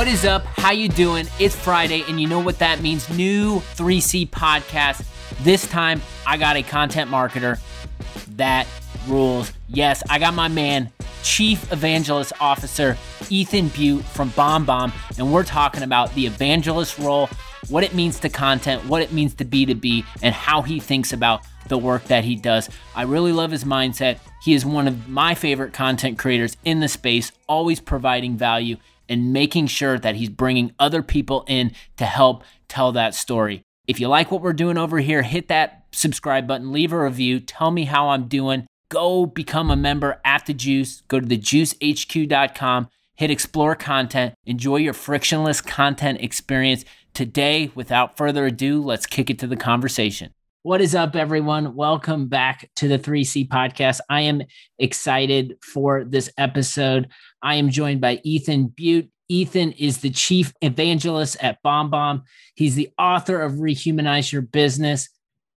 What is up? How you doing? It's Friday and you know what that means? New 3C podcast. This time I got a content marketer that rules. Yes, I got my man, Chief Evangelist Officer Ethan Beute from BombBomb, and we're talking about the evangelist role, what it means to content, what it means to B2B, and how he thinks about the work that he does. I really love his mindset. He is one of my favorite content creators in the space, always providing value and making sure that he's bringing other people in to help tell that story. If you like what we're doing over here, hit that subscribe button, leave a review, tell me how I'm doing. Go become a member at the Juice. Go to thejuicehq.com, hit explore content, enjoy your frictionless content experience. Today, without further ado, let's kick it to the conversation. What is up, everyone? Welcome back to the 3C podcast. I am excited for this episode. I am joined by Ethan Beute. Ethan is the chief evangelist at BombBomb. He's the author of Rehumanize Your Business.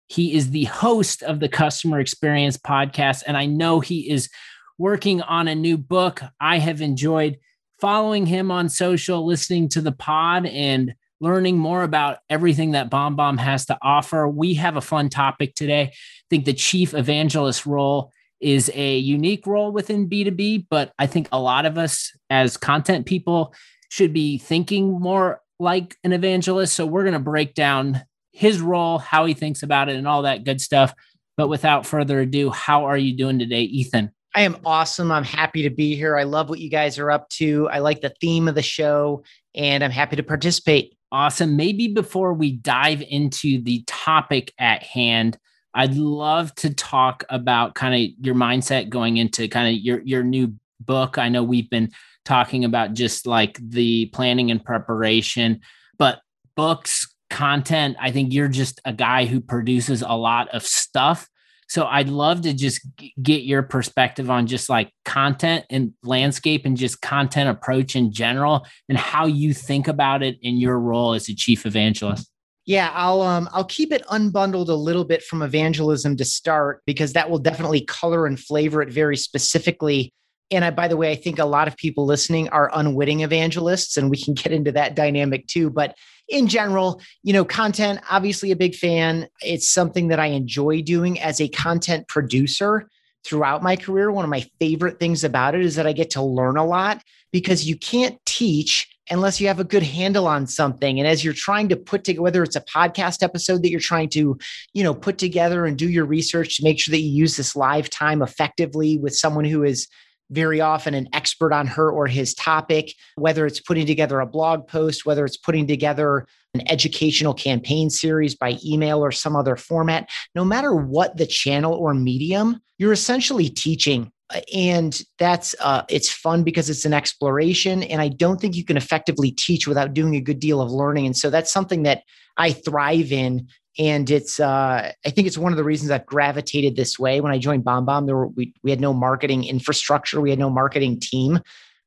He is the host of the Customer Experience podcast. And I know he is working on a new book. I have enjoyed following him on social, listening to the pod, and learning more about everything that BombBomb has to offer. We have a fun topic today. I think the chief evangelist role is a unique role within B2B, but I think a lot of us as content people should be thinking more like an evangelist. So we're going to break down his role, how he thinks about it, and all that good stuff. But without further ado, how are you doing today, Ethan? I am awesome. I'm happy to be here. I love what you guys are up to. I like the theme of the show, and I'm happy to participate. Awesome. Maybe before we dive into the topic at hand, I'd love to talk about kind of your mindset going into kind of your your new book. I know we've been talking about just like the planning and preparation, but books, content, I think you're just a guy who produces a lot of stuff. So I'd love to just get your perspective on just like content and landscape and just content approach in general and how you think about it in your role as a chief evangelist. Yeah, I'll um I'll keep it unbundled a little bit from evangelism to start because that will definitely color and flavor it very specifically. And I, by the way, I think a lot of people listening are unwitting evangelists, and we can get into that dynamic too. But in general, you know, content, obviously a big fan. It's something that I enjoy doing as a content producer throughout my career. One of my favorite things about it is that I get to learn a lot because you can't teach unless you have a good handle on something and as you're trying to put together whether it's a podcast episode that you're trying to you know put together and do your research to make sure that you use this live time effectively with someone who is very often an expert on her or his topic, whether it's putting together a blog post, whether it's putting together an educational campaign series by email or some other format, no matter what the channel or medium, you're essentially teaching. And that's uh, it's fun because it's an exploration. And I don't think you can effectively teach without doing a good deal of learning. And so that's something that I thrive in and it's uh, I think it's one of the reasons I've gravitated this way. When I joined BombBomb, there were, we we had no marketing infrastructure, we had no marketing team,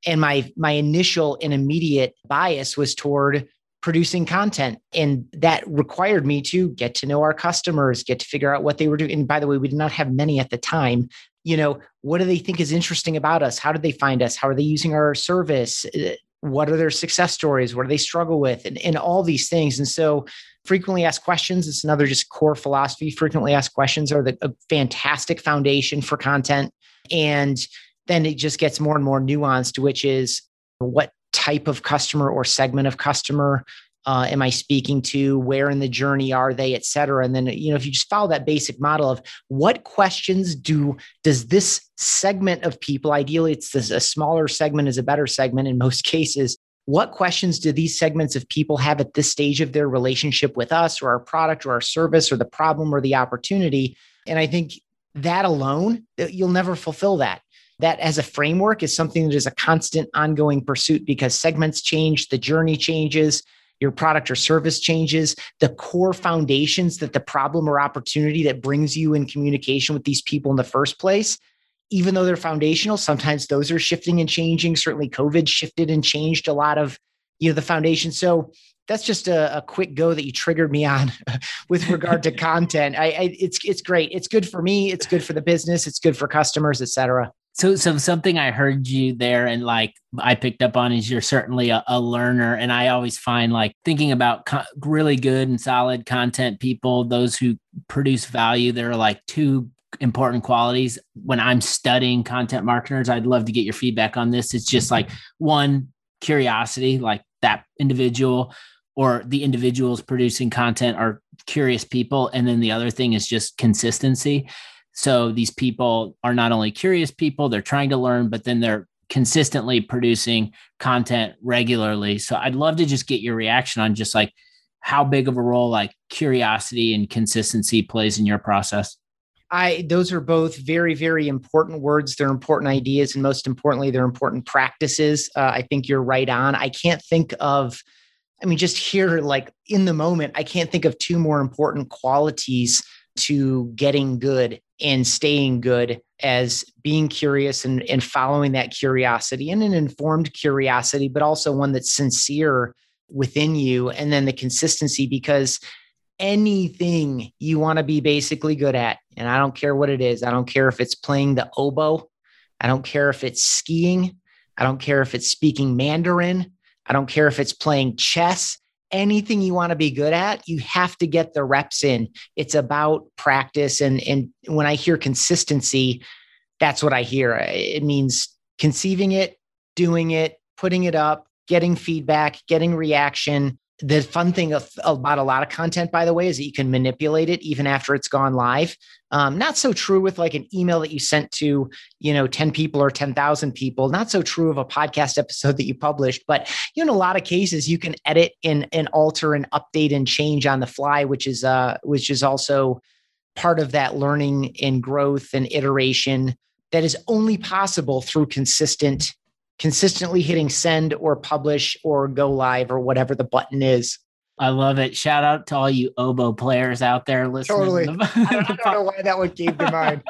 and my my initial and immediate bias was toward producing content, and that required me to get to know our customers, get to figure out what they were doing. And by the way, we did not have many at the time. You know, what do they think is interesting about us? How did they find us? How are they using our service? Uh, what are their success stories what do they struggle with and, and all these things and so frequently asked questions it's another just core philosophy frequently asked questions are the, a fantastic foundation for content and then it just gets more and more nuanced which is what type of customer or segment of customer uh, am I speaking to? Where in the journey are they, et cetera? And then, you know, if you just follow that basic model of what questions do does this segment of people, ideally, it's this, a smaller segment is a better segment in most cases. What questions do these segments of people have at this stage of their relationship with us or our product or our service or the problem or the opportunity? And I think that alone, you'll never fulfill that that as a framework is something that is a constant ongoing pursuit because segments change, the journey changes, your product or service changes, the core foundations that the problem or opportunity that brings you in communication with these people in the first place, even though they're foundational, sometimes those are shifting and changing. Certainly, COVID shifted and changed a lot of you know the foundation. So that's just a, a quick go that you triggered me on with regard to content. I, I, it's it's great. It's good for me. It's good for the business. It's good for customers, et cetera. So, so something I heard you there and like I picked up on is you're certainly a, a learner. And I always find like thinking about co- really good and solid content people, those who produce value, there are like two important qualities when I'm studying content marketers. I'd love to get your feedback on this. It's just like one, curiosity, like that individual or the individuals producing content are curious people. And then the other thing is just consistency. So these people are not only curious people, they're trying to learn, but then they're consistently producing content regularly. So I'd love to just get your reaction on just like how big of a role like curiosity and consistency plays in your process. I those are both very very important words. They're important ideas, and most importantly, they're important practices. Uh, I think you're right on. I can't think of, I mean, just here like in the moment, I can't think of two more important qualities to getting good and staying good as being curious and, and following that curiosity and an informed curiosity, but also one that's sincere within you. And then the consistency, because anything you want to be basically good at, and I don't care what it is, I don't care if it's playing the oboe, I don't care if it's skiing, I don't care if it's speaking Mandarin, I don't care if it's playing chess anything you want to be good at, you have to get the reps in. It's about practice. And, and when I hear consistency, that's what I hear. It means conceiving it, doing it, putting it up, getting feedback, getting reaction, the fun thing of, about a lot of content, by the way, is that you can manipulate it even after it's gone live. Um, not so true with like an email that you sent to, you know, 10 people or 10,000 people. Not so true of a podcast episode that you published, but you know, in a lot of cases, you can edit and, and alter and update and change on the fly, which is uh, which is also part of that learning and growth and iteration that is only possible through consistent consistently hitting send or publish or go live or whatever the button is. I love it. Shout out to all you oboe players out there listening. Totally. The, I, don't, I, don't, know why that one came to mind.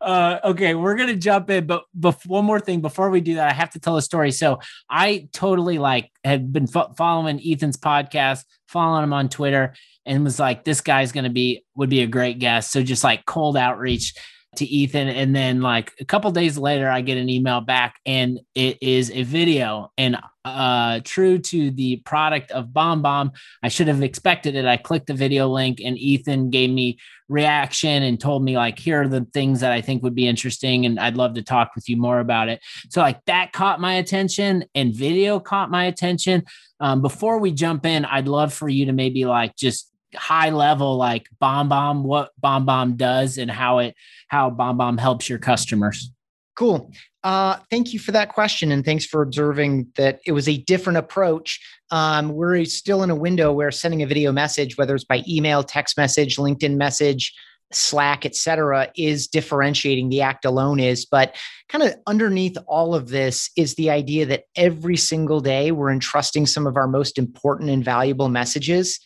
uh, okay, we're gonna jump in, but bef- one more thing before we do that, I have to tell a story. So I totally like had been fo- following Ethan's podcast, following him on Twitter, and was like, this guy's gonna be would be a great guest. So just like cold outreach to Ethan. And then like a couple days later, I get an email back and it is a video. And uh, true to the product of BombBomb, I should have expected it. I clicked the video link and Ethan gave me reaction and told me like, here are the things that I think would be interesting. And I'd love to talk with you more about it. So like that caught my attention and video caught my attention. Um, before we jump in, I'd love for you to maybe like just high level like BombBomb what BombBomb does and how it how BombBomb helps your customers. Cool. Uh, thank you for that question and thanks for observing that it was a different approach. Um, we're still in a window where sending a video message whether it's by email text message linkedin message slack etc is differentiating. The act alone is but kind of underneath all of this is the idea that every single day we're entrusting some of our most important and valuable messages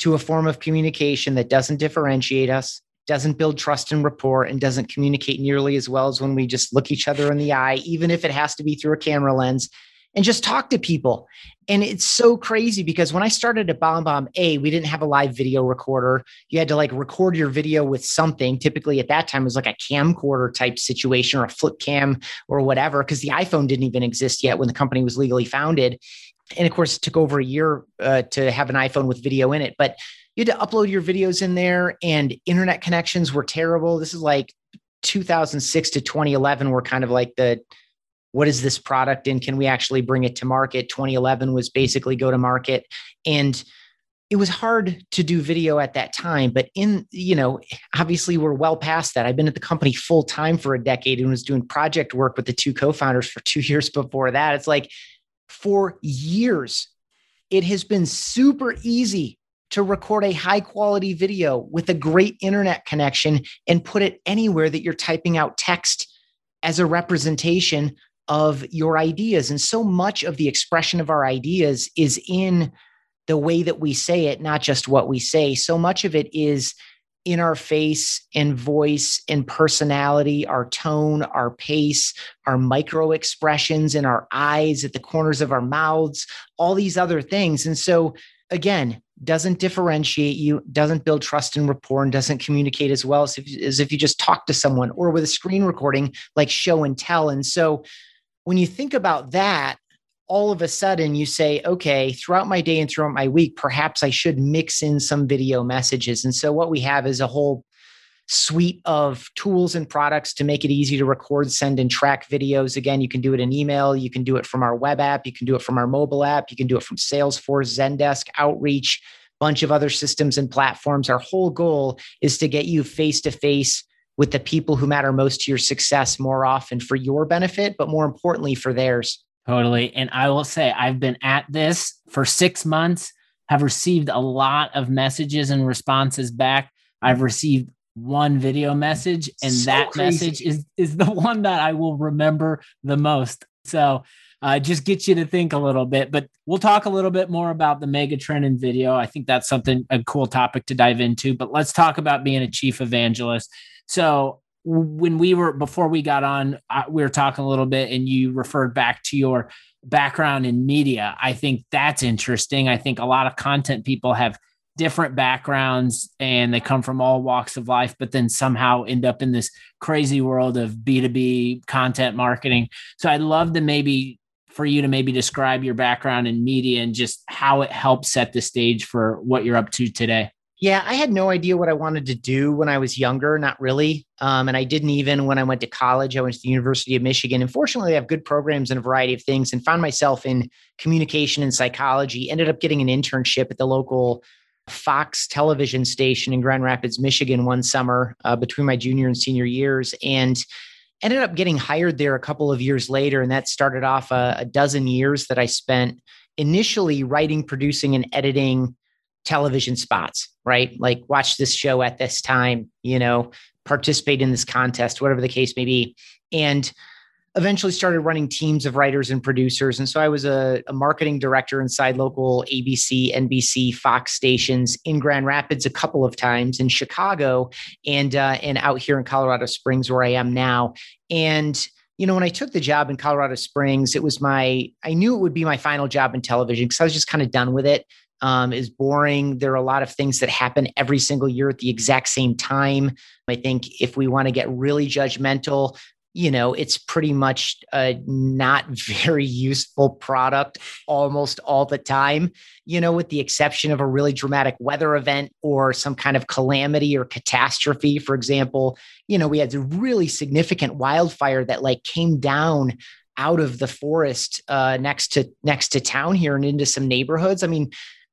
to a form of communication that doesn't differentiate us, doesn't build trust and rapport, and doesn't communicate nearly as well as when we just look each other in the eye, even if it has to be through a camera lens, and just talk to people. And it's so crazy because when I started at BombBomb, A, we didn't have a live video recorder. You had to like record your video with something. Typically at that time, it was like a camcorder type situation or a flip cam or whatever, because the iPhone didn't even exist yet when the company was legally founded and of course, it took over a year uh, to have an iPhone with video in it. But you had to upload your videos in there, and internet connections were terrible. This is like 2006 to 2011 were kind of like the what is this product and can we actually bring it to market 2011 was basically go to market and it was hard to do video at that time but in you know obviously we're well past that i've been at the company full time for a decade and was doing project work with the two co-founders for two years before that it's like for years. It has been super easy to record a high quality video with a great internet connection and put it anywhere that you're typing out text as a representation of your ideas. And so much of the expression of our ideas is in the way that we say it, not just what we say. So much of it is in our face and voice and personality, our tone, our pace, our micro expressions in our eyes, at the corners of our mouths, all these other things. And so, again, doesn't differentiate you, doesn't build trust and rapport, and doesn't communicate as well as if, as if you just talk to someone or with a screen recording like show and tell. And so when you think about that, all of a sudden you say, okay, throughout my day and throughout my week, perhaps I should mix in some video messages. And so what we have is a whole suite of tools and products to make it easy to record, send, and track videos. Again, you can do it in email, you can do it from our web app, you can do it from our mobile app, you can do it from Salesforce, Zendesk, Outreach, bunch of other systems and platforms. Our whole goal is to get you face to face with the people who matter most to your success more often for your benefit, but more importantly for theirs. Totally. And I will say, I've been at this for six months, have received a lot of messages and responses back. I've received one video message, and so that crazy. message is, is the one that I will remember the most. So, uh, just get you to think a little bit. But we'll talk a little bit more about the mega trend in video. I think that's something a cool topic to dive into. But let's talk about being a chief evangelist. So when we were before we got on, uh, we were talking a little bit, and you referred back to your background in media. I think that's interesting. I think a lot of content people have different backgrounds and they come from all walks of life, but then somehow end up in this crazy world of B2B content marketing. So I'd love to maybe for you to maybe describe your background in media and just how it helps set the stage for what you're up to today. Yeah, I had no idea what I wanted to do when I was younger, not really. Um, and I didn't even when I went to college. I went to the University of Michigan. And fortunately, they have good programs in a variety of things and found myself in communication and psychology. Ended up getting an internship at the local Fox television station in Grand Rapids, Michigan one summer uh, between my junior and senior years. And ended up getting hired there a couple of years later. And that started off a, a dozen years that I spent initially writing, producing, and editing television spots, right? Like watch this show at this time, you know, participate in this contest, whatever the case may be. And eventually started running teams of writers and producers. And so I was a, a, marketing director inside local ABC, NBC, Fox stations in Grand Rapids a couple of times, in Chicago, and uh, and out here in Colorado Springs, where I am now. And you know, when I took the job in Colorado Springs, it was my I knew it would be my final job in television because I was just kind of done with it um, is boring. There are a lot of things that happen every single year at the exact same time. I think if we want to get really judgmental, you know, it's pretty much a not very useful product almost all the time, you know, with the exception of a really dramatic weather event or some kind of calamity or catastrophe. For example, you know, we had a really significant wildfire that like came down out of the forest uh, next to next to town here and into some neighborhoods. I mean,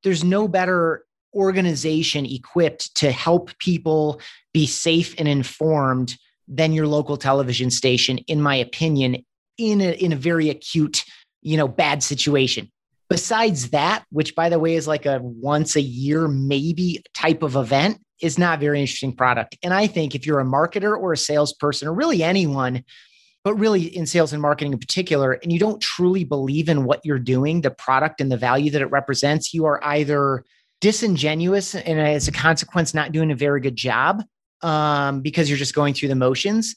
there's no better organization equipped to help people be safe and informed than your local television station in my opinion in a, in a very acute you know bad situation. Besides that which by the way is like a once a year maybe type of event is not very interesting product. And i think if you're a marketer or a salesperson or really anyone but really in sales and marketing in particular, and you don't truly believe in what you're doing, the product and the value that it represents, you are either disingenuous and as a consequence, not doing a very good job um, because you're just going through the motions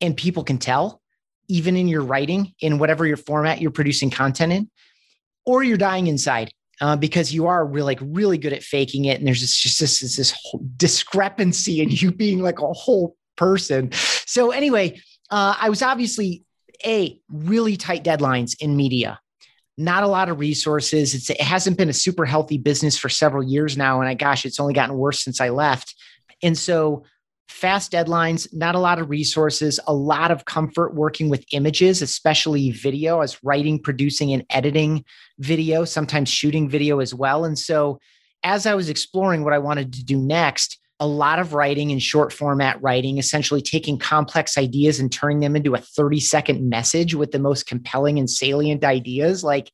and people can tell, even in your writing, in whatever your format you're producing content in, or you're dying inside. Uh, because you are really like really good at faking it, and there's just, just this, this discrepancy in you being like a whole person. So anyway, uh, I was obviously a really tight deadlines in media, not a lot of resources. It's, it hasn't been a super healthy business for several years now. And I, gosh, it's only gotten worse since I left. And so fast deadlines, not a lot of resources, a lot of comfort working with images, especially video. as writing, producing, and editing video, sometimes shooting video as well. And so as I was exploring what I wanted to do next, a lot of writing and short format writing, essentially taking complex ideas and turning them into a 30 second message with the most compelling and salient ideas. Like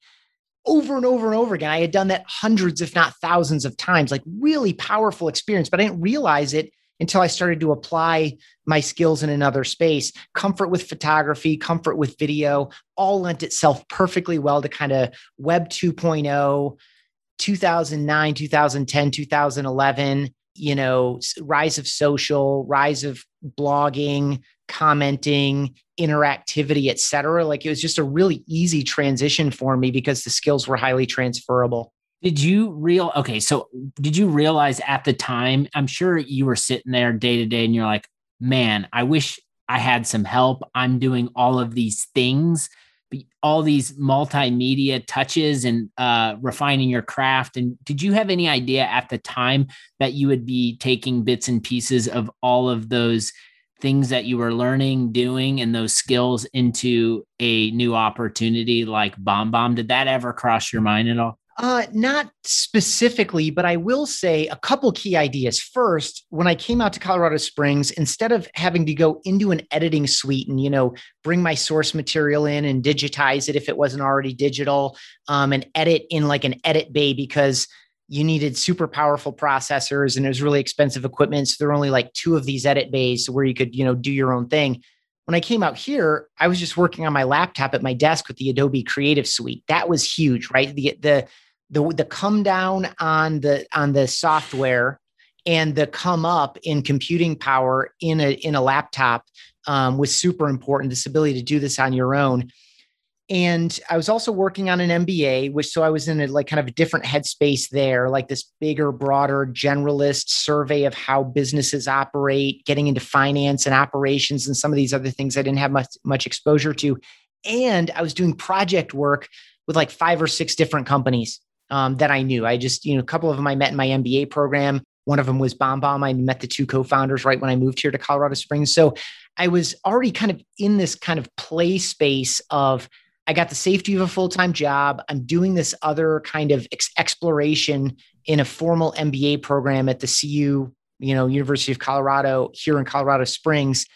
over and over and over again. I had done that hundreds, if not thousands of times, like really powerful experience, but I didn't realize it until I started to apply my skills in another space. Comfort with photography, comfort with video, all lent itself perfectly well to kind of Web 2.0, 2009, 2010, 2011 you know, rise of social, rise of blogging, commenting, interactivity, et cetera. Like it was just a really easy transition for me because the skills were highly transferable. Did you real okay? So did you realize at the time? I'm sure you were sitting there day to day, and you're like, "Man, I wish I had some help. I'm doing all of these things, all these multimedia touches, and uh, refining your craft." And did you have any idea at the time that you would be taking bits and pieces of all of those things that you were learning, doing, and those skills into a new opportunity like BombBomb? Did that ever cross your mind at all? Uh, not specifically, but I will say a couple key ideas. First, when I came out to Colorado Springs, instead of having to go into an editing suite and you know bring my source material in and digitize it if it wasn't already digital, um, and edit in like an edit bay because you needed super powerful processors and it was really expensive equipment. So there were only like two of these edit bays where you could you know do your own thing when I came out here, I was just working on my laptop at my desk with the Adobe Creative Suite. That was huge, right? The the the the come down on the on the software and the come up in computing power in a in a laptop um, was super important. This ability to do this on your own. And I was also working on an MBA, which so I was in a like kind of a different headspace there, like this bigger, broader generalist survey of how businesses operate, getting into finance and operations and some of these other things I didn't have much much exposure to. And I was doing project work with like five or six different companies um, that I knew. I just, you know, a couple of them I met in my MBA program. One of them was BombBomb. I met the two co-founders right when I moved here to Colorado Springs. So I was already kind of in this kind of play space of I got the safety of a full-time job. I'm doing this other kind of ex- exploration in a formal MBA program at the CU, you know, University of Colorado here in Colorado Springs.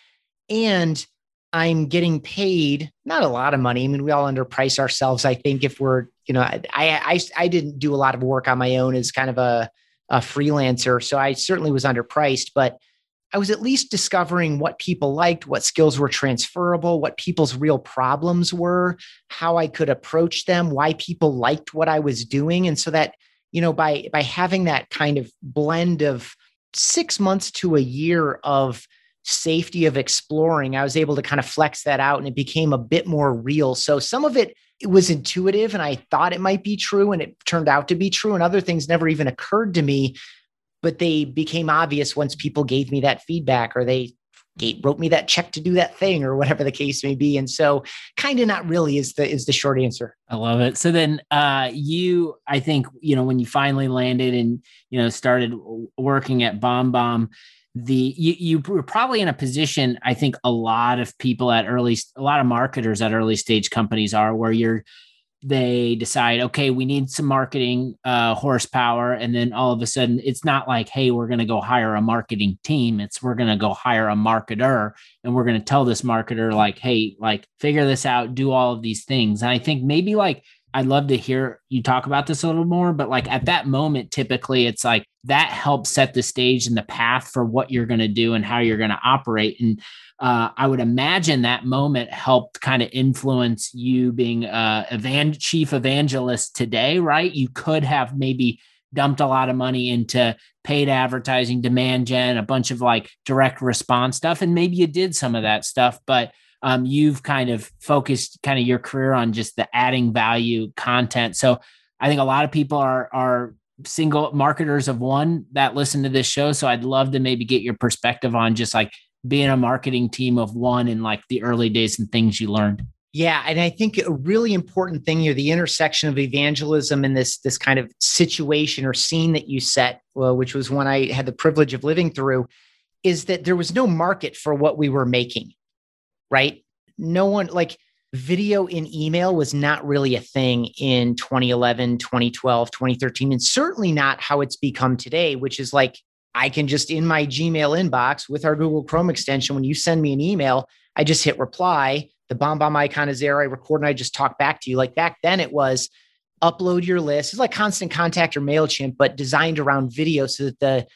And I'm getting paid not a lot of money. I mean, we all underprice ourselves. I think if we're, you know, I I I didn't do a lot of work on my own as kind of a, a freelancer, so I certainly was underpriced. But I was at least discovering what people liked, what skills were transferable, what people's real problems were, how I could approach them, why people liked what I was doing, and so that you know by by having that kind of blend of six months to a year of safety of exploring, I was able to kind of flex that out and it became a bit more real. So some of it, it was intuitive and I thought it might be true and it turned out to be true. And other things never even occurred to me, but they became obvious once people gave me that feedback or they wrote me that check to do that thing or whatever the case may be. And so kind of not really is the is the short answer. I love it. So then uh you i think you know when you finally landed and you know started working at BombBomb the you, you were probably in a position i think a lot of people at early a lot of marketers at early stage companies are where you're they decide okay we need some marketing uh, horsepower and then all of a sudden it's not like hey we're going to go hire a marketing team it's we're going to go hire a marketer and we're going to tell this marketer like hey like figure this out do all of these things and i think maybe like I'd love to hear you talk about this a little more, but like at that moment, typically it's like that helps set the stage and the path for what you're going to do and how you're going to operate. And uh, I would imagine that moment helped kind of influence you being a evan- chief evangelist today, right? You could have maybe dumped a lot of money into paid advertising, demand gen, a bunch of like direct response stuff. And maybe you did some of that stuff, but um, you've kind of focused kind of your career on just the adding value content. So I think a lot of people are are single marketers of one that listen to this show. So I'd love to maybe get your perspective on just like being a marketing team of one in like the early days and things you learned. Yeah, and I think a really important thing here, the intersection of evangelism and this this kind of situation or scene that you set, well, which was one I had the privilege of living through, is that there was no market for what we were making right? No one like video in email was not really a thing in 2011, 2012, 2013, and certainly not how it's become today, which is like I can just in my Gmail inbox with our Google Chrome extension, when you send me an email, I just hit reply. The BombBomb icon is there. I record and I just talk back to you. Like back then, it was upload your list. It's like Constant Contact or MailChimp, but designed around video so that the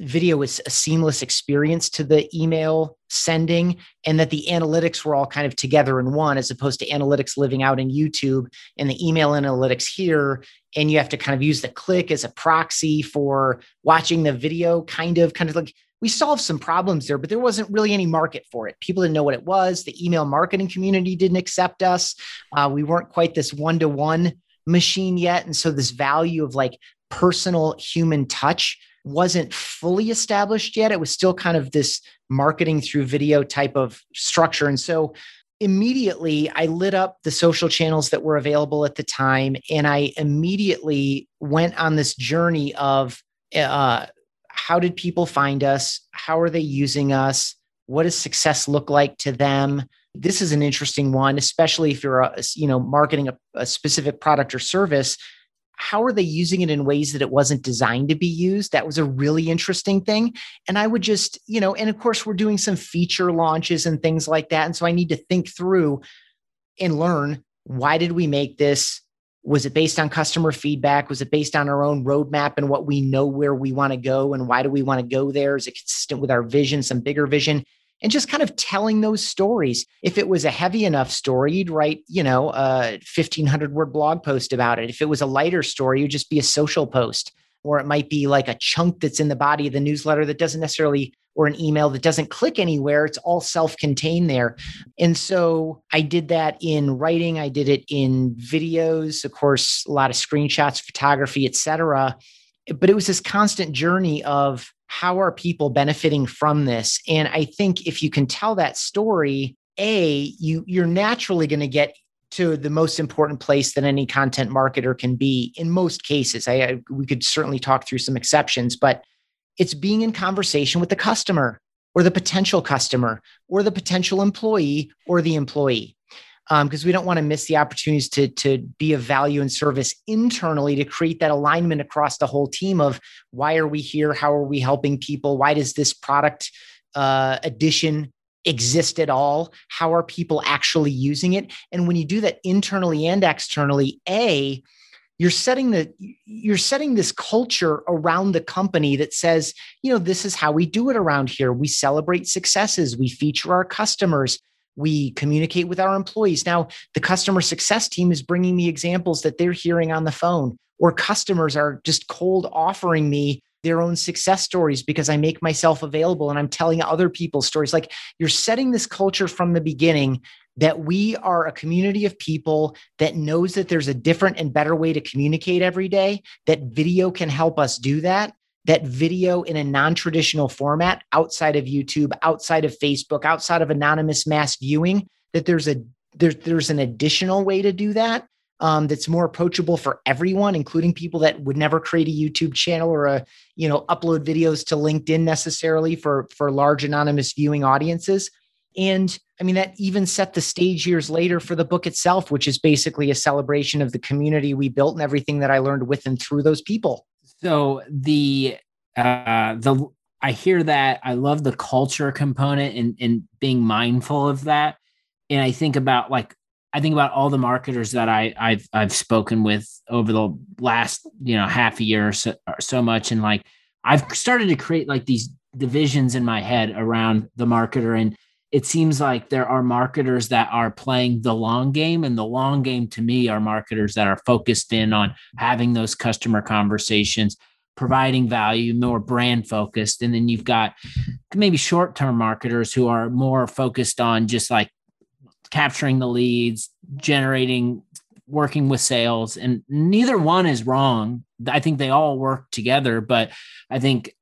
video was a seamless experience to the email sending and that the analytics were all kind of together in one as opposed to analytics living out in YouTube and the email analytics here and you have to kind of use the click as a proxy for watching the video kind of kind of like we solved some problems there but there wasn't really any market for it people didn't know what it was the email marketing community didn't accept us uh, we weren't quite this one-to-one machine yet. And so this value of like personal human touch wasn't fully established yet. It was still kind of this marketing through video type of structure. And so immediately I lit up the social channels that were available at the time. And I immediately went on this journey of uh, how did people find us? How are they using us? What does success look like to them? This is an interesting one, especially if you're, you know, marketing a, a specific product or service how are they using it in ways that it wasn't designed to be used? That was a really interesting thing. And i would just you know and of course we're doing some feature launches and things like that. And so i need to think through and learn why did we make this? Was it based on customer feedback? Was it based on our own roadmap and what we know where we want to go and why do we want to go there? Is it consistent with our vision some bigger vision and just kind of telling those stories. If it was a heavy enough story, you'd write, you know, a 1500 word blog post about it. If it was a lighter story, you'd just be a social post, or it might be like a chunk that's in the body of the newsletter that doesn't necessarily, or an email that doesn't click anywhere. It's all self contained there. And so I did that in writing, I did it in videos, of course, a lot of screenshots, photography, etc. But it was this constant journey of how are people benefiting from this? And i think if you can tell that story a you you're naturally going to get to the most important place that any content marketer can be in most cases. I, I we could certainly talk through some exceptions but it's being in conversation with the customer or the potential customer or the potential employee or the employee because um, we don't want to miss the opportunities to, to be of value and service internally to create that alignment across the whole team of why are we here? How are we helping people? Why does this product uh, addition exist at all? How are people actually using it? And when you do that internally and externally, A, you're setting the you're setting this culture around the company that says you know this is how we do it around here we celebrate successes we feature our customers we communicate with our employees. Now, the customer success team is bringing me examples that they're hearing on the phone, or customers are just cold offering me their own success stories because I make myself available and I'm telling other people's stories. Like you're setting this culture from the beginning that we are a community of people that knows that there's a different and better way to communicate every day, that video can help us do that that video in a non-traditional format outside of YouTube, outside of Facebook, outside of anonymous mass viewing, that there's a there, there's an additional way to do that um, that's more approachable for everyone, including people that would never create a YouTube channel or a you know upload videos to LinkedIn necessarily for for large anonymous viewing audiences. And I mean, that even set the stage years later for the book itself, which is basically a celebration of the community we built and everything that I learned with and through those people. So the uh the I hear that. I love the culture component and and being mindful of that. And I think about like I think about all the marketers that I I've I've spoken with over the last you know half a year or so, or so much, and like I've started to create like these divisions in my head around the marketer and it seems like there are marketers that are playing the long game and the long game to me are marketers that are focused in on having those customer conversations providing value more brand focused. And then you've got maybe short term marketers who are more focused on just like capturing the leads generating working with sales. And neither one is wrong. I think they all work together but i think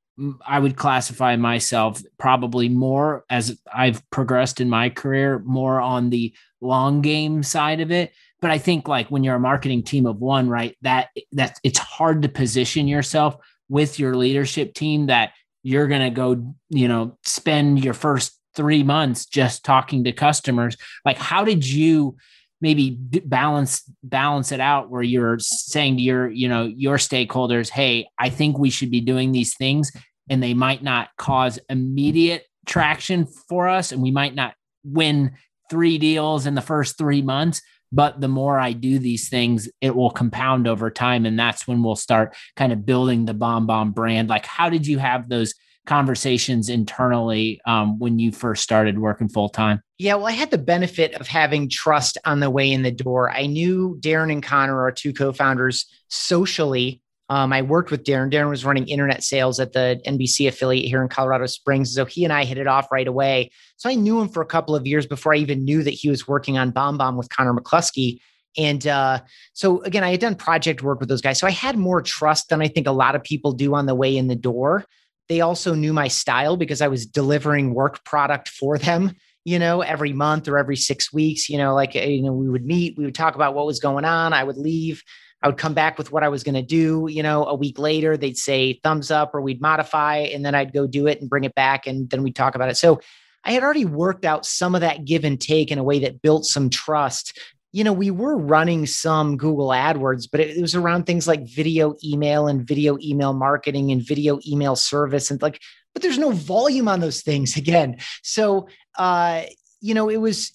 I would classify myself probably more as I've progressed in my career, more on the long game side of it. But I think like when you're a marketing team of one, right, that that it's hard to position yourself with your leadership team that you're going to go, you know, spend your first three months just talking to customers. Like, how did you? Maybe balance balance it out where you're saying to your you know your stakeholders hey i think we should be doing these things and they might not cause immediate traction for us and we might not win three deals in the first 3 months but the more I do these things it will compound over time and that's when we'll start kind of building the BombBomb brand like how did you have those conversations internally um, when you first started working full time? Yeah, well, I had the benefit of having trust on the way in the door. I knew Darren and Connor, our two co founders, socially um, I worked with Darren. Darren was running internet sales at the NBC affiliate here in Colorado Springs. So he and I hit it off right away. So I knew him for a couple of years before I even knew that he was working on BombBomb with Connor McCluskey. And uh, so again, I had done project work with those guys. So I had more trust than I think a lot of people do on the way in the door. They also knew my style because I was delivering work product for them, you know, every month or every six weeks. You know, like, you know, we would meet, we would talk about what was going on. I would leave. I would come back with what I was going to do. You know, a week later, they'd say thumbs up or we'd modify, and then I'd go do it and bring it back. And then we'd talk about it. So I had already worked out some of that give and take in a way that built some trust you know, we were running some Google AdWords, but it, was around things like video email and video email marketing and video email service and like, but there's no volume on those things again. So, uh, you know, it was,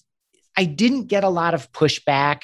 I didn't get a lot of pushback.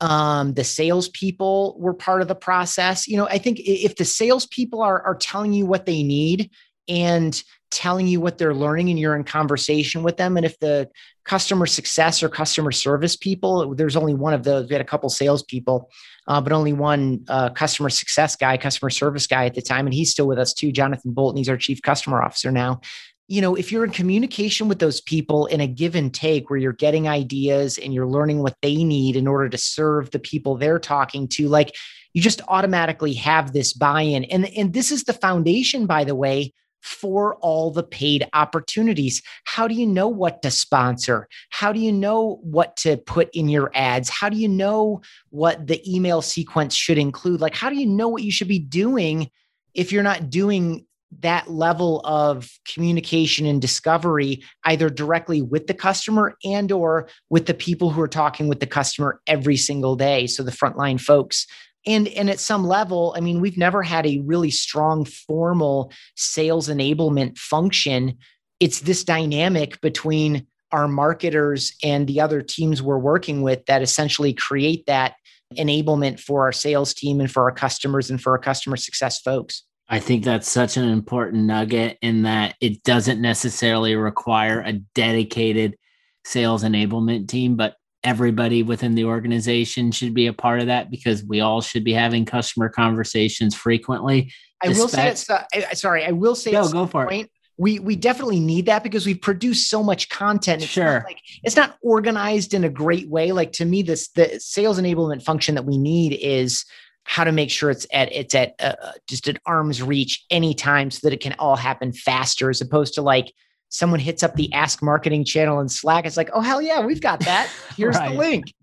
Um, the salespeople were part of the process. You know, I think if the salespeople are, are telling you what they need and telling you what they're learning and you're in conversation with them. And if the customer success or customer service people, there's only one of those. We had a couple salespeople, uh, but only one uh, customer success guy, customer service guy at the time. And he's still with us too, Jonathan Bolton. He's our chief customer officer now. You know, if you're in communication with those people in a give and take where you're getting ideas and you're learning what they need in order to serve the people they're talking to, like you just automatically have this buy in. And, and this is the foundation, by the way, for all the paid opportunities. How do you know what to sponsor? How do you know what to put in your ads? How do you know what the email sequence should include? Like, how do you know what you should be doing if you're not doing that level of communication and discovery either directly with the customer and or with the people who are talking with the customer every single day so the frontline folks and and at some level i mean we've never had a really strong formal sales enablement function. It's this dynamic between our marketers and the other teams we're working with that essentially create that enablement for our sales team and for our customers and for our customer success folks. I think that's such an important nugget in that it doesn't necessarily require a dedicated sales enablement team, but everybody within the organization should be a part of that because we all should be having customer conversations frequently. I will say it's uh, sorry, I will say no, go for point, it. We we definitely need that because we've produced so much content. It's sure, like it's not organized in a great way. Like to me, this the sales enablement function that we need is how to make sure it's at it's at uh, uh just at arm's reach anytime so that it can all happen faster as opposed to like someone hits up the Ask Marketing channel in Slack, it's like, oh hell yeah, we've got that. Here's right. the link.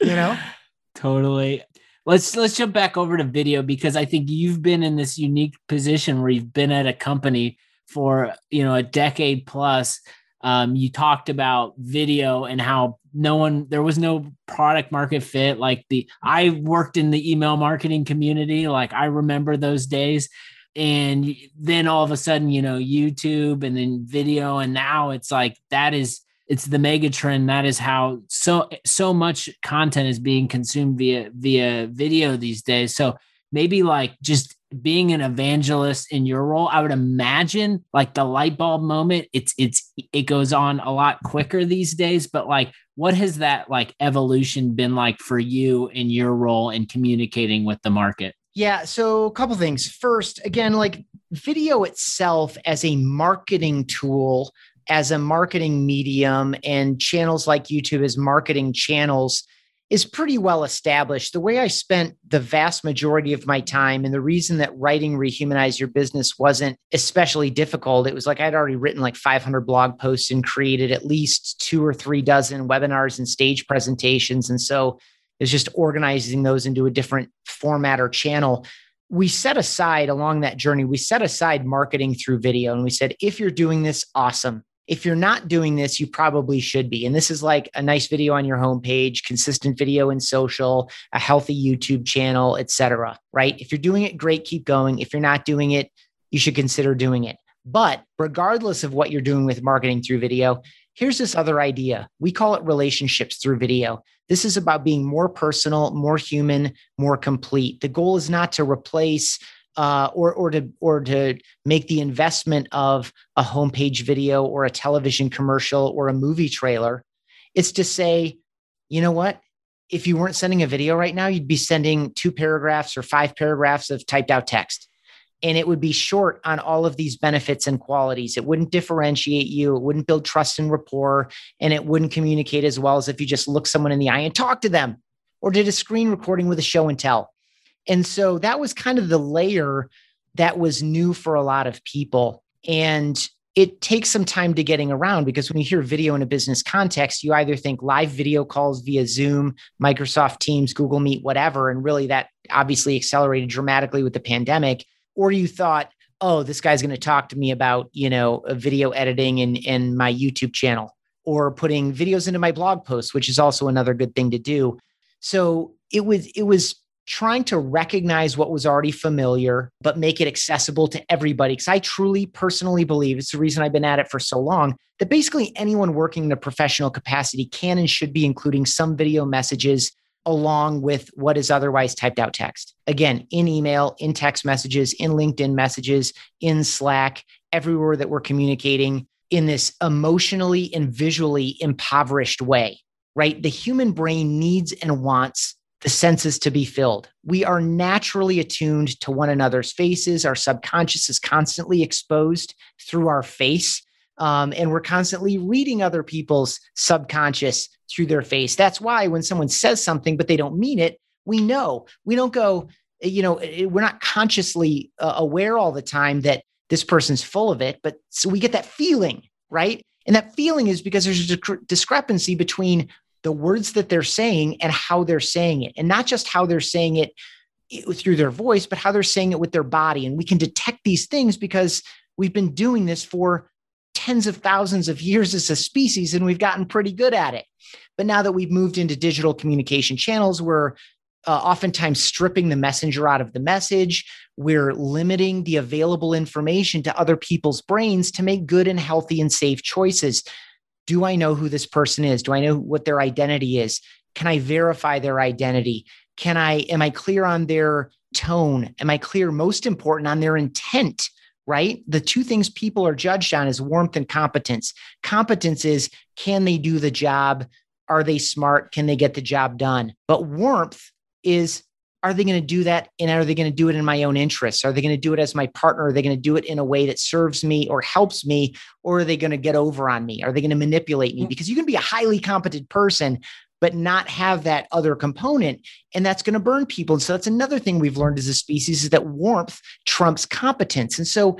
You know? totally. Let's let's jump back over to video because I think you've been in this unique position where you've been at a company for you know a decade plus. Um, you talked about video and how no one there was no product market fit like the i worked in the email marketing community like i remember those days and then all of a sudden you know youtube and then video and now it's like that is it's the mega trend. That is how so so much content is being consumed via via video these days. So maybe like just being an evangelist in your role i would imagine like the light bulb moment it's it's it goes on a lot quicker these days. But like what has that like evolution been like for you in your role in communicating with the market yeah. So, a couple things. First, again, like video itself as a marketing tool, as a marketing medium, and channels like YouTube as marketing channels is pretty well established. The way I spent the vast majority of my time, and the reason that writing Rehumanize Your Business wasn't especially difficult, it was like I'd already written like 500 blog posts and created at least two or three dozen webinars and stage presentations. And so is just organizing those into a different format or channel. We set aside along that journey, we set aside marketing through video and we said, if you're doing this, awesome. If you're not doing this, you probably should be. And this is like a nice video on your homepage, consistent video in social, a healthy YouTube channel, etc. Right? If you're doing it, great, keep going. If you're not doing it, you should consider doing it. But regardless of what you're doing with marketing through video, here's this other idea. We call it relationships through video. This is about being more personal, more human, more complete. The goal is not to replace uh, or or to or to make the investment of a homepage video or a television commercial or a movie trailer. It's to say, you know what? If you weren't sending a video right now, you'd be sending two paragraphs or five paragraphs of typed out text and it would be short on all of these benefits and qualities. It wouldn't differentiate you, it wouldn't build trust and rapport, and it wouldn't communicate as well as if you just look someone in the eye and talk to them. or did a screen recording with a show and tell. And so that was kind of the layer that was new for a lot of people. And it takes some time to getting around because when you hear video in a business context, you either think live video calls via Zoom, Microsoft Teams, Google Meet, whatever. And really that obviously accelerated dramatically with the pandemic. Or you thought, oh, this guy's going to talk to me about, you know, video editing in, in my YouTube channel or putting videos into my blog posts, which is also another good thing to do. So it was, it was trying to recognize what was already familiar, but make it accessible to everybody. Because I truly personally believe it's the reason I've been at it for so long that basically anyone working in a professional capacity can and should be including some video messages along with what is otherwise typed out text. Again, in email, in text messages, in LinkedIn messages, in Slack, everywhere that we're communicating in this emotionally and visually impoverished way, right? The human brain needs and wants the senses to be filled. We are naturally attuned to one another's faces. Our subconscious is constantly exposed through our face. Um, and we're constantly reading other people's subconscious through their face. That's why when someone says something, but they don't mean it, we know. We don't go, you know, we're not consciously uh, aware all the time that this person's full of it, but so we get that feeling, right? And that feeling is because there's a discrepancy between the words that they're saying and how they're saying it, and not just how they're saying it through their voice, but how they're saying it with their body. And we can detect these things because we've been doing this for tens of thousands of years as a species, and we've gotten pretty good at it. But now that we've moved into digital communication channels, we're uh, oftentimes stripping the messenger out of the message. We're limiting the available information to other people's brains to make good and healthy and safe choices do I know who this person is? Do I know what their identity is? Can I verify their identity? Can I, am I clear on their tone? Am I clear, most important, on their intent? Right? The two things people are judged on is warmth and competence. Competence is can they do the job? Are they smart? Can they get the job done? But warmth is are they going to do that and are they going to do it in my own interests? Are they going to do it as my partner? Are they going to do it in a way that serves me or helps me or are they going to get over on me? Are they going to manipulate me? Mm. because you can be a highly competent person but not have that other component and that's going to burn people. And so that's another thing we've learned as a species is that warmth trumps competence. And so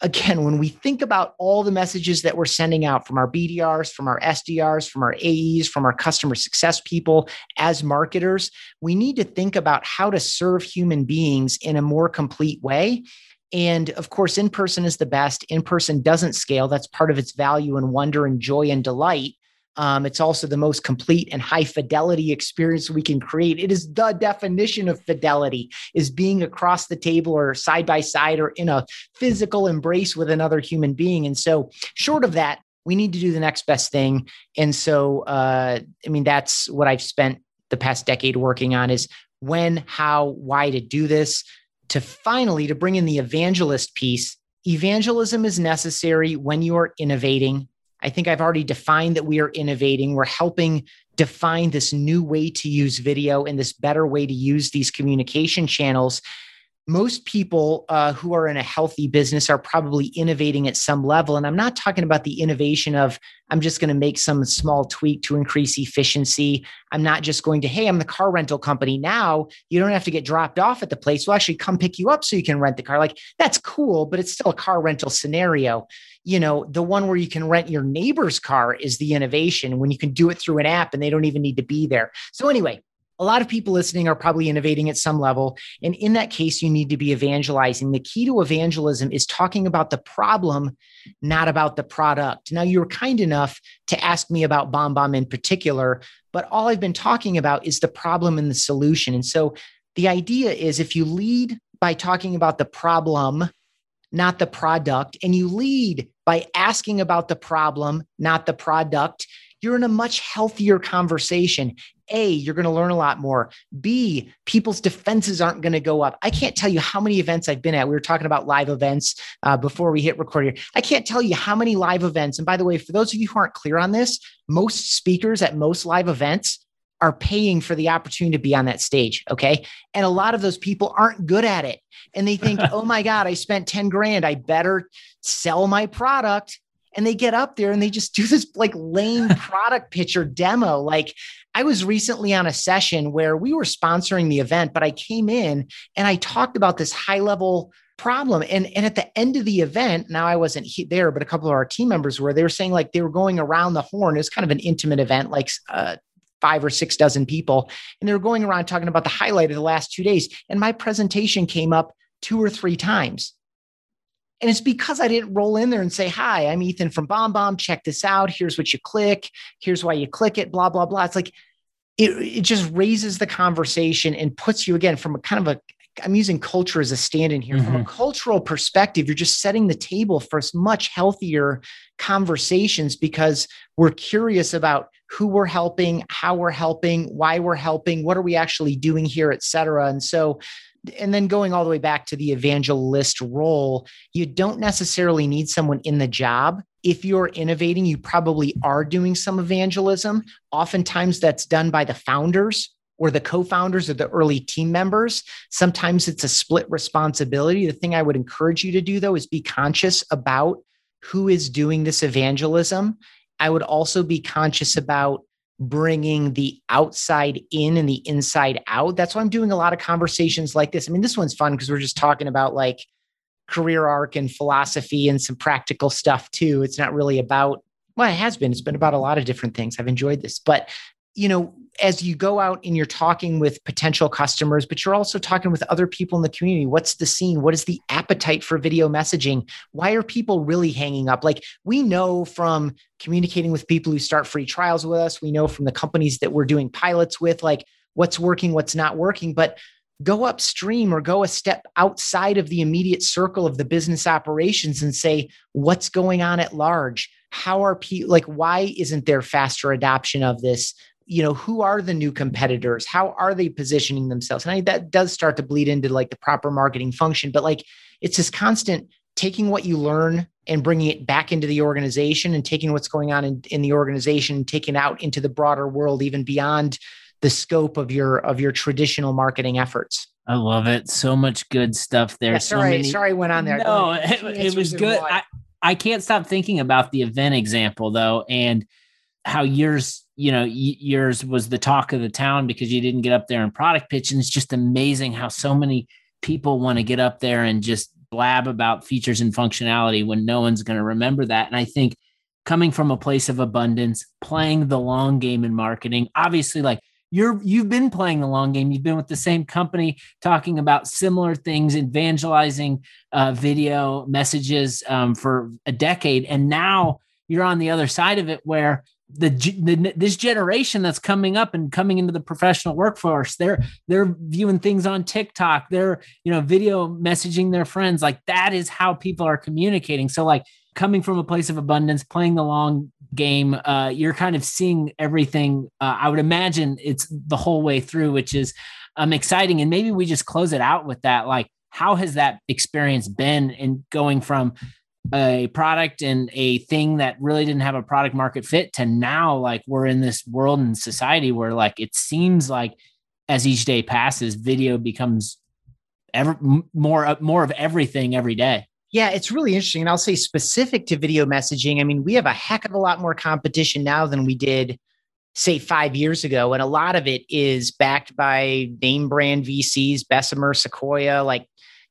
again, when we think about all the messages that we're sending out from our BDRs, from our SDRs, from our AEs, from our customer success people as marketers, we need to think about how to serve human beings in a more complete way. And of course, in person is the best. In person doesn't scale. That's part of its value and wonder and joy and delight. Um, it's also the most complete and high fidelity experience we can create. It is the definition of fidelity is being across the table or side by side or in a physical embrace with another human being. And so short of that, we need to do the next best thing. And so, uh, I mean, that's what I've spent the past decade working on is when, how, why to do this to finally to bring in the evangelist piece. Evangelism is necessary when you are innovating I think I've already defined that we are innovating. We're helping define this new way to use video and this better way to use these communication channels most people uh, who are in a healthy business are probably innovating at some level. And I'm not talking about the innovation of, I'm just going to make some small tweak to increase efficiency. I'm not just going to, hey, I'm the car rental company now. You don't have to get dropped off at the place. We'll actually come pick you up so you can rent the car. Like, that's cool, but it's still a car rental scenario. You know, the one where you can rent your neighbor's car is the innovation when you can do it through an app and they don't even need to be there. So, anyway, a lot of people listening are probably innovating at some level. And in that case, you need to be evangelizing. The key to evangelism is talking about the problem, not about the product. Now, you were kind enough to ask me about BombBomb in particular, but all I've been talking about is the problem and the solution. And so the idea is if you lead by talking about the problem, not the product, and you lead by asking about the problem, not the product, you're in a much healthier conversation. A, you're going to learn a lot more. B, people's defenses aren't going to go up. I can't tell you how many events I've been at. We were talking about live events uh, before we hit record here. I can't tell you how many live events. And by the way, for those of you who aren't clear on this, most speakers at most live events are paying for the opportunity to be on that stage. Okay. And a lot of those people aren't good at it. And they think, oh my God, I spent 10 grand. I better sell my product and they get up there and they just do this like lame product pitch or demo. Like I was recently on a session where we were sponsoring the event, but I came in and I talked about this high level problem. And, and at the end of the event, now I wasn't there, but a couple of our team members were, they were saying like they were going around the horn. It was kind of an intimate event, like uh, five or six dozen people. And they were going around talking about the highlight of the last two days. And my presentation came up two or three times. And it's because I didn't roll in there and say, Hi, I'm Ethan from BombBomb. Check this out. Here's what you click. Here's why you click it, blah, blah, blah. It's like it, it just raises the conversation and puts you again from a kind of a I'm using culture as a stand in here. Mm-hmm. From a mm-hmm. cultural perspective, you're just setting the table for much healthier conversations because we're curious about who we're helping, how we're helping, why we're helping, what are we actually doing here, et cetera. And so and then going all the way back to the evangelist role, you don't necessarily need someone in the job. If you're innovating, you probably are doing some evangelism. Oftentimes, that's done by the founders or the co founders or the early team members. Sometimes it's a split responsibility. The thing I would encourage you to do, though, is be conscious about who is doing this evangelism. I would also be conscious about bringing the outside in and the inside out. That's why I'm doing a lot of conversations like this. I mean, this one's fun because we're just talking about like career arc and philosophy and some practical stuff too. It's not really about, well, it has been, it's been about a lot of different things. I've enjoyed this, but you know, as you go out and you're talking with potential customers, but you're also talking with other people in the community. What's the scene? What is the appetite for video messaging? Why are people really hanging up? Like we know from communicating with people who start free trials with us, we know from the companies that we're doing pilots with, like what's working, what's not working. But go upstream or go a step outside of the immediate circle of the business operations and say, what's going on at large? How are people like, why isn't there faster adoption of this? You know who are the new competitors how are they positioning themselves and I, that does start to bleed into like the proper marketing function but like it's this constant taking what you learn and bringing it back into the organization and taking what's going on in, in the organization and taking out into the broader world even beyond the scope of your of your traditional marketing efforts I love it. So much good stuff there. Yeah, sorry, so many... sorry, I went on there. No, it, it was good. I, I can't stop thinking about the event example though, and how yours you know yours was the talk of the town because you didn't get up there and product pitch. And it's just amazing how so many people want to get up there and just blab about features and functionality when no one's going to remember that. And i think coming from a place of abundance playing the long game in marketing obviously like you're you've been playing the long game. You've been with the same company talking about similar things evangelizing uh, video messages um, for a decade. And now you're on the other side of it where the, the, this generation that's coming up and coming into the professional workforce they're they're viewing things on TikTok they're you know video messaging their friends like that is how people are communicating. So like coming from a place of abundance playing the long game uh, you're kind of seeing everything uh, I would imagine it's the whole way through which is um exciting. And maybe we just close it out with that like how has that experience been in going from a product and a thing that really didn't have a product market fit to now like we're in this world and society where like it seems like as each day passes video becomes ever more more of everything every day yeah, it's really interesting. And I'll say specific to video messaging, I mean, we have a heck of a lot more competition now than we did, say, five years ago. And a lot of it is backed by name brand VCs, Bessemer, Sequoia, like,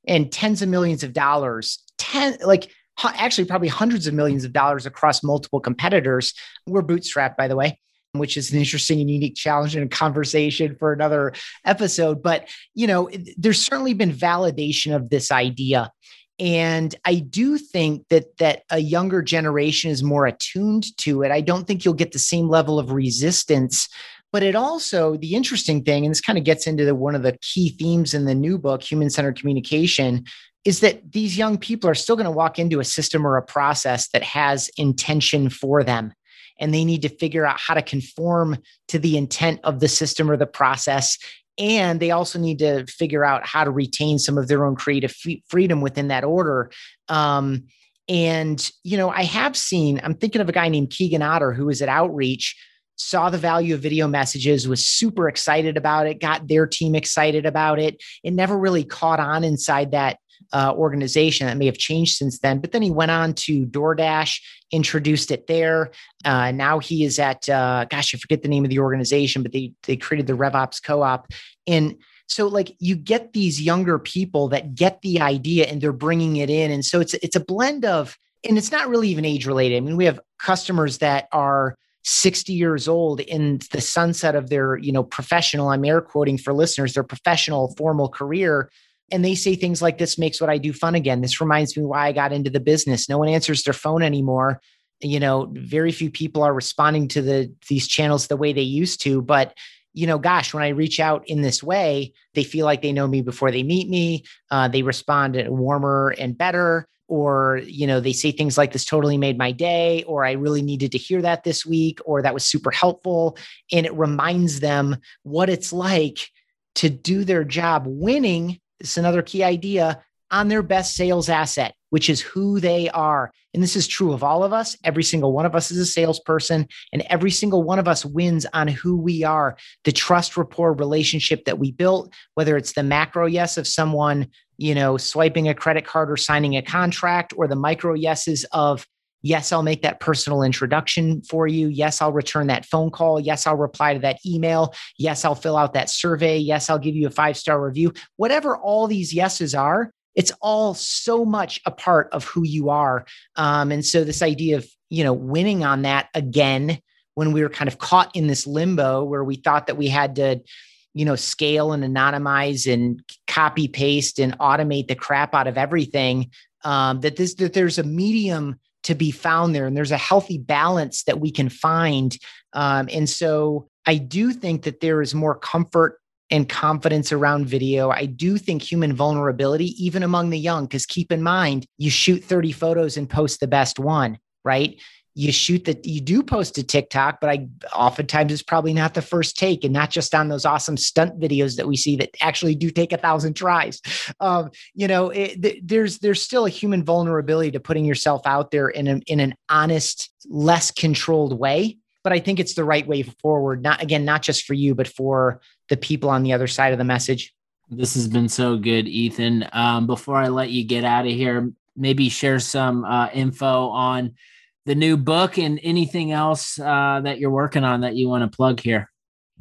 and tens of millions of dollars. Ten, like, actually probably hundreds of millions of dollars across multiple competitors. We're bootstrapped, by the way, which is an interesting and unique challenge and a conversation for another episode. But, you know, there's certainly been validation of this idea. And I do think that that a younger generation is more attuned to it. I don't think you'll get the same level of resistance but it also the interesting thing and this kind of gets into the, one of the key themes in the new book human centered communication is that these young people are still going to walk into a system or a process that has intention for them. And they need to figure out how to conform to the intent of the system or the process. And they also need to figure out how to retain some of their own creative f- freedom within that order. Um, and, you know, I have seen, I'm thinking of a guy named Keegan Otter who was at Outreach, saw the value of video messages, was super excited about it, got their team excited about it. It never really caught on inside that uh, organization that may have changed since then. But then he went on to DoorDash, introduced it there. Uh, now he is at, uh, gosh, I forget the name of the organization, but they they created the RevOps Co-op. And so like you get these younger people that get the idea and they're bringing it in. And so it's it's a blend of, and it's not really even age related. I mean, we have customers that are 60 years old in the sunset of their, you know, professional, I'm air quoting for listeners, their professional formal career. And they say things like, this makes what I do fun again. This reminds me why I got into the business. No one answers their phone anymore. You know, very few people are responding to the these channels the way they used to. But you know, gosh, when I reach out in this way, they feel like they know me before they meet me. Uh, they respond warmer and better or you know they say things like this totally made my day or i really needed to hear that this week or that was super helpful and it reminds them what it's like to do their job winning is another key idea on their best sales asset which is who they are. And this is true of all of us. Every single one of us is a salesperson and every single one of us wins on who we are the trust rapport relationship that we built whether it's the macro yes of someone you know, swiping a credit card or signing a contract, or the micro yeses of, yes, I'll make that personal introduction for you. Yes, I'll return that phone call. Yes, I'll reply to that email. Yes, I'll fill out that survey. Yes, I'll give you a five star review. Whatever all these yeses are, it's all so much a part of who you are. Um, and so, this idea of, you know, winning on that again when we were kind of caught in this limbo where we thought that we had to, you know scale and anonymize and copy paste and automate the crap out of everything um, that this that there's a medium to be found there and there's a healthy balance that we can find um, and so i do think that there is more comfort and confidence around video. I do think human vulnerability, even among the young, because keep in mind, you shoot 30 photos and post the best one, right? You shoot that you do post to TikTok, but I oftentimes it's probably not the first take and not just on those awesome stunt videos that we see that actually do take a thousand tries. Um, you know, it, th- there's there's still a human vulnerability to putting yourself out there in a, in an honest, less controlled way. But I think it's the right way forward. Not again, not just for you, but for the people on the other side of the message. This has been so good, Ethan. Um, before I let you get out of here, maybe share some uh, info on the new book and anything else uh, that you're working on that you want to plug here.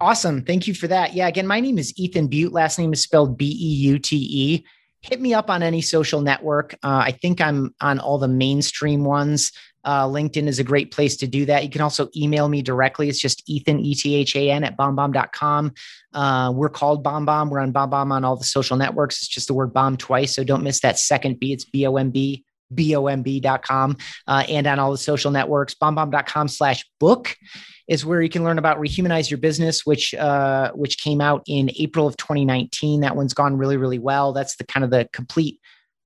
Awesome. Thank you for that. Yeah. Again, my name is Ethan Beute. Last name is spelled B E U T E. Hit me up on any social network. Uh, I think I'm on all the mainstream ones. Uh, LinkedIn is a great place to do that. You can also email me directly. It's just Ethan, E T H A N, at bombbomb.com. Uh, we're called BombBomb. We're on BombBomb on all the social networks. It's just the word bomb twice. So don't miss that second B. It's B O M B bomb.com uh, and on all the social networks bombbomb.com slash book is where you can learn about rehumanize your business which uh, which came out in april of 2019 that one's gone really really well that's the kind of the complete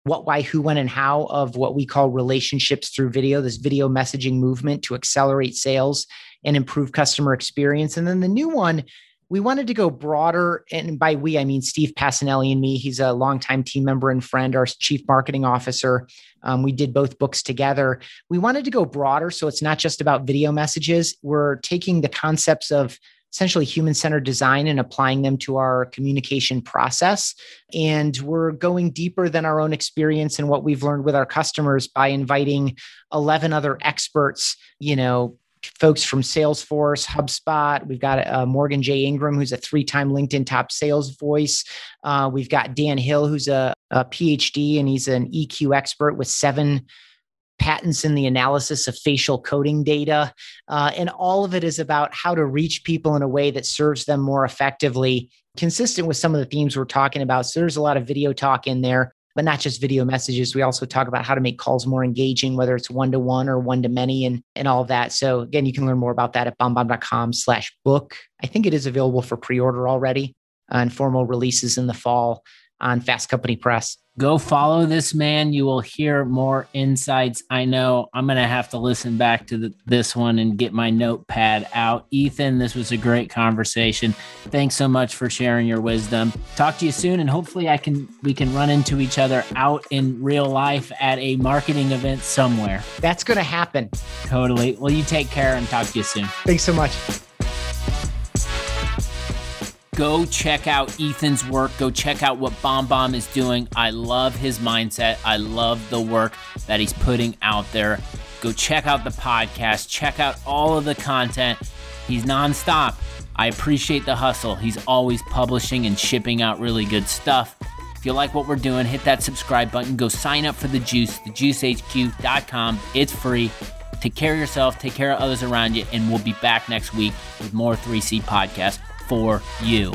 what why who when and how of what we call relationships through video this video messaging movement to accelerate sales and improve customer experience and then the new one we wanted to go broader. And by we, I mean Steve Pacinelli and me. He's a longtime team member and friend, our chief marketing officer. Um, we did both books together. We wanted to go broader. So it's not just about video messages. We're taking the concepts of essentially human centered design and applying them to our communication process. And we're going deeper than our own experience and what we've learned with our customers by inviting 11 other experts, you know, folks from Salesforce, HubSpot. We've got uh, Morgan J. Ingram, who's a three time LinkedIn top sales voice. Uh, we've got Dan Hill, who's a, a PhD and he's an EQ expert with seven patents in the analysis of facial coding data. Uh, and all of it is about how to reach people in a way that serves them more effectively, consistent with some of the themes we're talking about. So there's a lot of video talk in there but not just video messages. We also talk about how to make calls more engaging, whether it's one to one or one to many and, and all of that. So again, you can learn more about that at bombbomb.com slash book. I think it is available for pre-order already and formal releases in the fall on Fast Company Press. Go follow this man. You will hear more insights. I know I'm going to have to listen back to the, this one and get my notepad out. Ethan, this was a great conversation. Thanks so much for sharing your wisdom. Talk to you soon and hopefully I can we can run into each other out in real life at a marketing event somewhere. That's going to happen. Totally. Well, you take care and talk to you soon. Thanks so much. Go check out Ethan's work. Go check out what BombBomb is doing. I love his mindset. I love the work that he's putting out there. Go check out the podcast. Check out all of the content. He's nonstop. I appreciate the hustle. He's always publishing and shipping out really good stuff. If you like what we're doing, hit that subscribe button. Go sign up for the juice, thejuicehq.com. It's free. Take care of yourself, take care of others around you, and we'll be back next week with more 3C podcasts for you.